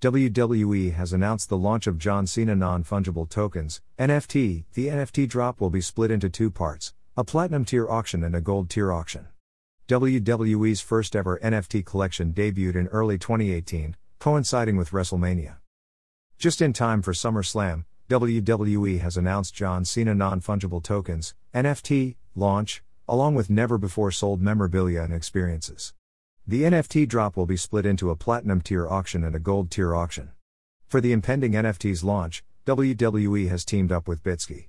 WWE has announced the launch of John Cena non fungible tokens, NFT. The NFT drop will be split into two parts a platinum tier auction and a gold tier auction. WWE's first ever NFT collection debuted in early 2018, coinciding with WrestleMania. Just in time for SummerSlam, WWE has announced John Cena non fungible tokens, NFT, launch, along with never before sold memorabilia and experiences. The NFT drop will be split into a platinum tier auction and a gold tier auction. For the impending NFT's launch, WWE has teamed up with Bitski.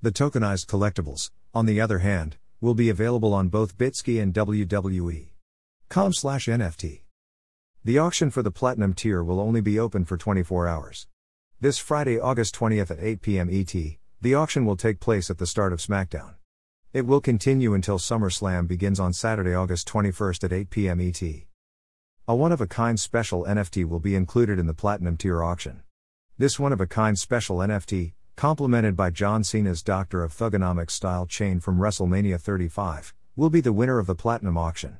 The tokenized collectibles, on the other hand, will be available on both Bitski and WWE.com slash NFT. The auction for the Platinum tier will only be open for 24 hours. This Friday, August 20th at 8 p.m. ET, the auction will take place at the start of SmackDown. It will continue until SummerSlam begins on Saturday, August 21st at 8 p.m. ET. A one of a kind special NFT will be included in the Platinum tier auction. This one of a kind special NFT, complemented by John Cena's Doctor of Thuganomics style chain from WrestleMania 35, will be the winner of the Platinum auction.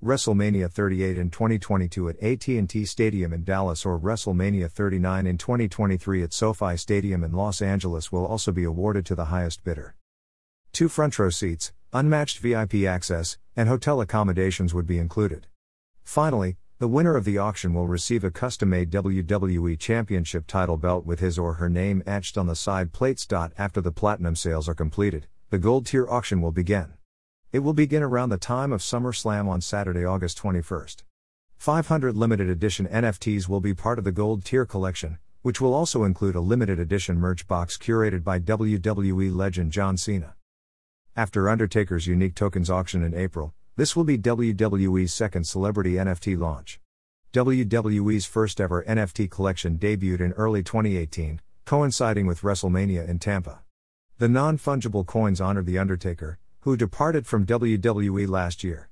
WrestleMania 38 in 2022 at AT&T Stadium in Dallas or WrestleMania 39 in 2023 at SoFi Stadium in Los Angeles will also be awarded to the highest bidder. Two front row seats, unmatched VIP access, and hotel accommodations would be included. Finally, the winner of the auction will receive a custom made WWE Championship title belt with his or her name etched on the side plates. After the platinum sales are completed, the gold tier auction will begin. It will begin around the time of SummerSlam on Saturday, August 21st. 500 limited edition NFTs will be part of the gold tier collection, which will also include a limited edition merch box curated by WWE legend John Cena. After Undertaker's unique tokens auction in April, this will be WWE's second celebrity NFT launch. WWE's first ever NFT collection debuted in early 2018, coinciding with WrestleMania in Tampa. The non fungible coins honor The Undertaker, who departed from WWE last year.